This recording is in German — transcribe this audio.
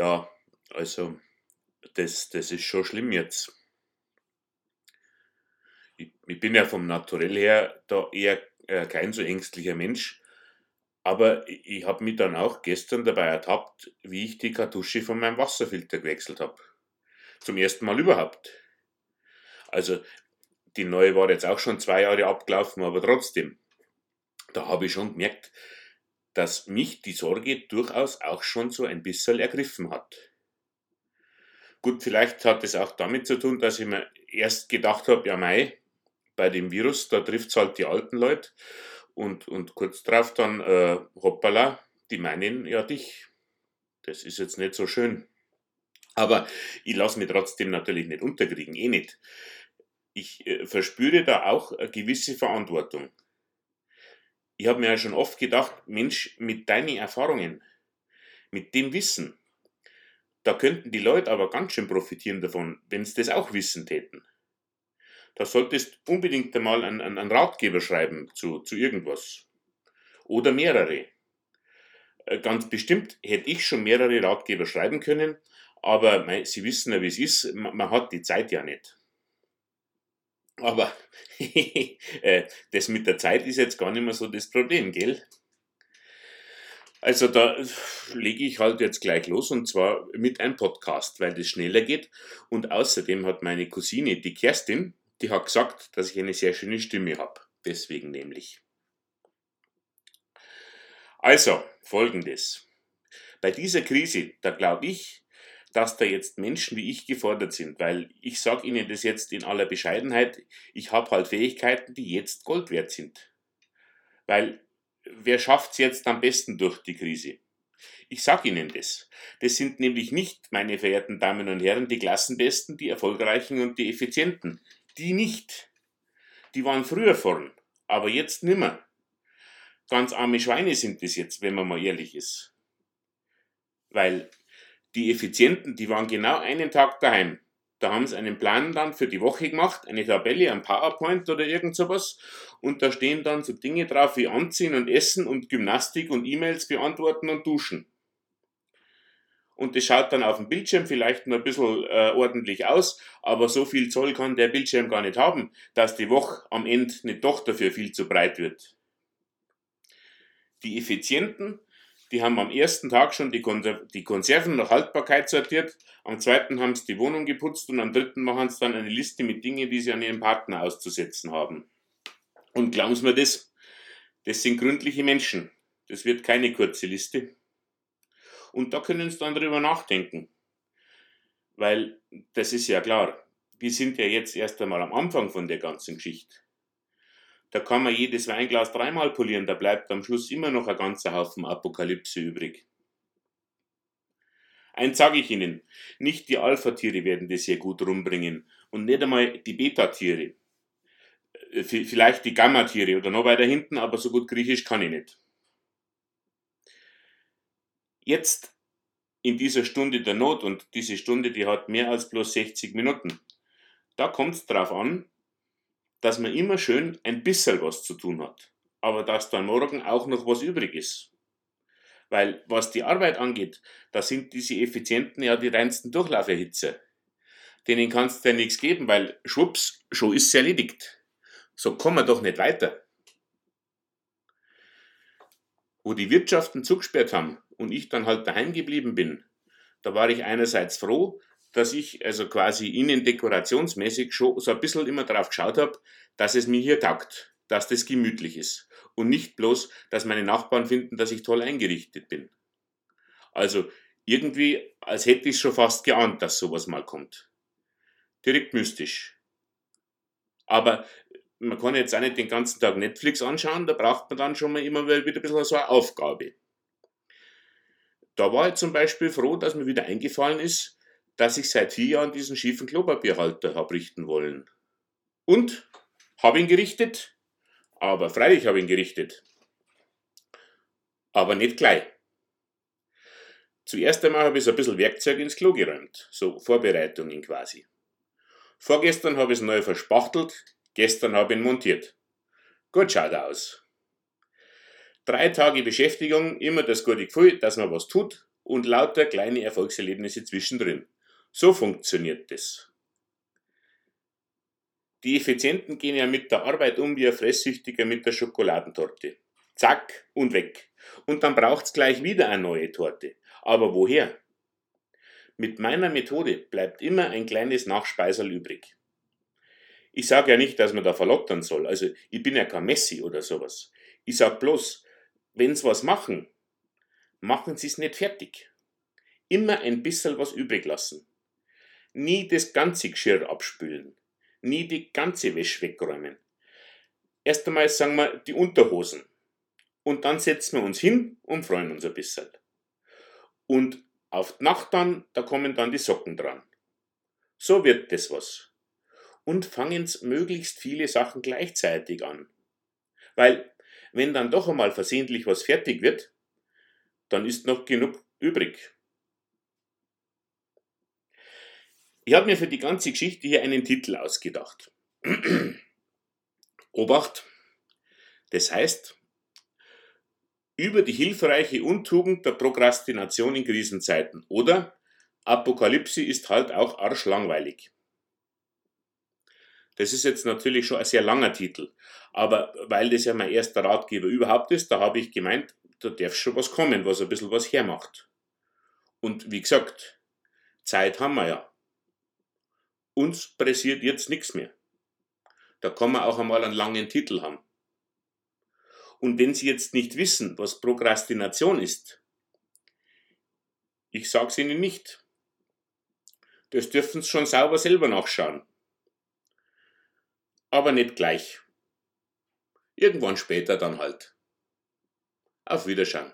Ja, also das, das ist schon schlimm jetzt. Ich, ich bin ja vom Naturell her da eher äh, kein so ängstlicher Mensch, aber ich, ich habe mich dann auch gestern dabei ertappt, wie ich die Kartusche von meinem Wasserfilter gewechselt habe. Zum ersten Mal überhaupt. Also die neue war jetzt auch schon zwei Jahre abgelaufen, aber trotzdem, da habe ich schon gemerkt, dass mich die Sorge durchaus auch schon so ein bisschen ergriffen hat. Gut, vielleicht hat es auch damit zu tun, dass ich mir erst gedacht habe, ja mei, bei dem Virus, da trifft es halt die alten Leute und, und kurz drauf dann, äh, hoppala, die meinen ja dich. Das ist jetzt nicht so schön. Aber ich lasse mich trotzdem natürlich nicht unterkriegen, eh nicht. Ich äh, verspüre da auch eine gewisse Verantwortung. Ich habe mir ja schon oft gedacht, Mensch, mit deinen Erfahrungen, mit dem Wissen, da könnten die Leute aber ganz schön profitieren davon, wenn sie das auch wissen täten. Da solltest unbedingt einmal einen, einen Ratgeber schreiben zu, zu irgendwas. Oder mehrere. Äh, ganz bestimmt hätte ich schon mehrere Ratgeber schreiben können, aber mei, Sie wissen ja, wie es ist, man, man hat die Zeit ja nicht. Aber äh, das mit der Zeit ist jetzt gar nicht mehr so das Problem, gell? Also da lege ich halt jetzt gleich los und zwar mit einem Podcast, weil das schneller geht. Und außerdem hat meine Cousine, die Kerstin, die hat gesagt, dass ich eine sehr schöne Stimme habe. Deswegen nämlich. Also, folgendes. Bei dieser Krise, da glaube ich, dass da jetzt Menschen wie ich gefordert sind, weil ich sage Ihnen das jetzt in aller Bescheidenheit, ich habe halt Fähigkeiten, die jetzt Gold wert sind. Weil wer schafft es jetzt am besten durch die Krise? Ich sage Ihnen das. Das sind nämlich nicht, meine verehrten Damen und Herren, die Klassenbesten, die Erfolgreichen und die Effizienten. Die nicht. Die waren früher vorn, aber jetzt nimmer. Ganz arme Schweine sind das jetzt, wenn man mal ehrlich ist. Weil die Effizienten, die waren genau einen Tag daheim. Da haben sie einen Plan dann für die Woche gemacht, eine Tabelle, ein PowerPoint oder irgend sowas. Und da stehen dann so Dinge drauf wie Anziehen und Essen und Gymnastik und E-Mails beantworten und Duschen. Und das schaut dann auf dem Bildschirm vielleicht nur ein bisschen äh, ordentlich aus, aber so viel Zoll kann der Bildschirm gar nicht haben, dass die Woche am Ende nicht doch dafür viel zu breit wird. Die Effizienten, die haben am ersten Tag schon die, Konser die Konserven nach Haltbarkeit sortiert, am zweiten haben sie die Wohnung geputzt und am dritten machen sie dann eine Liste mit Dingen, die sie an ihren Partner auszusetzen haben. Und glauben Sie mir das, das sind gründliche Menschen. Das wird keine kurze Liste. Und da können Sie dann drüber nachdenken. Weil das ist ja klar, wir sind ja jetzt erst einmal am Anfang von der ganzen Geschichte. Da kann man jedes Weinglas dreimal polieren, da bleibt am Schluss immer noch ein ganzer Haufen Apokalypse übrig. Eins sage ich Ihnen, nicht die Alpha-Tiere werden das hier gut rumbringen und nicht einmal die Beta-Tiere. Äh, vielleicht die Gamma-Tiere oder noch weiter hinten, aber so gut Griechisch kann ich nicht. Jetzt in dieser Stunde der Not und diese Stunde, die hat mehr als bloß 60 Minuten. Da kommt es darauf an, dass man immer schön ein bisschen was zu tun hat, aber dass dann morgen auch noch was übrig ist. Weil was die Arbeit angeht, da sind diese Effizienten ja die reinsten Durchlauferhitzer. Denen kannst du ja nichts geben, weil schwupps, schon ist es erledigt. So kommen wir doch nicht weiter. Wo die Wirtschaften zugesperrt haben und ich dann halt daheim geblieben bin, da war ich einerseits froh, dass ich also quasi innen dekorationsmäßig schon so ein bisschen immer drauf geschaut habe, dass es mir hier taugt, dass das gemütlich ist. Und nicht bloß, dass meine Nachbarn finden, dass ich toll eingerichtet bin. Also irgendwie, als hätte ich schon fast geahnt, dass sowas mal kommt. Direkt mystisch. Aber man kann jetzt auch nicht den ganzen Tag Netflix anschauen, da braucht man dann schon mal immer wieder ein bisschen so eine Aufgabe. Da war ich zum Beispiel froh, dass mir wieder eingefallen ist, dass ich seit vier Jahren diesen schiefen Klopapierhalter habe richten wollen. Und habe ihn gerichtet, aber freilich habe ich ihn gerichtet. Aber nicht gleich. Zuerst einmal habe ich so ein bisschen Werkzeug ins Klo geräumt, so Vorbereitungen quasi. Vorgestern habe ich es neu verspachtelt, gestern habe ich ihn montiert. Gut schaut er aus. Drei Tage Beschäftigung, immer das gute Gefühl, dass man was tut und lauter kleine Erfolgserlebnisse zwischendrin. So funktioniert das. Die Effizienten gehen ja mit der Arbeit um wie ein Fresssüchtiger mit der Schokoladentorte. Zack und weg. Und dann braucht's gleich wieder eine neue Torte. Aber woher? Mit meiner Methode bleibt immer ein kleines Nachspeiserl übrig. Ich sage ja nicht, dass man da verlottern soll. Also ich bin ja kein Messi oder sowas. Ich sag bloß, wenn's was machen, machen Sie's nicht fertig. Immer ein bisschen was übrig lassen. Nie das ganze Geschirr abspülen. Nie die ganze Wäsche wegräumen. Erst einmal sagen wir die Unterhosen. Und dann setzen wir uns hin und freuen uns ein bisschen. Und auf die Nacht dann, da kommen dann die Socken dran. So wird das was. Und fangen's möglichst viele Sachen gleichzeitig an. Weil, wenn dann doch einmal versehentlich was fertig wird, dann ist noch genug übrig. Ich habe mir für die ganze Geschichte hier einen Titel ausgedacht. Obacht, das heißt, über die hilfreiche Untugend der Prokrastination in Krisenzeiten oder Apokalypse ist halt auch arschlangweilig. Das ist jetzt natürlich schon ein sehr langer Titel, aber weil das ja mein erster Ratgeber überhaupt ist, da habe ich gemeint, da darf schon was kommen, was ein bisschen was hermacht. Und wie gesagt, Zeit haben wir ja. Uns pressiert jetzt nichts mehr. Da kann man auch einmal einen langen Titel haben. Und wenn Sie jetzt nicht wissen, was Prokrastination ist, ich sage es Ihnen nicht. Das dürfen Sie schon sauber selber nachschauen. Aber nicht gleich. Irgendwann später dann halt. Auf Wiederschauen.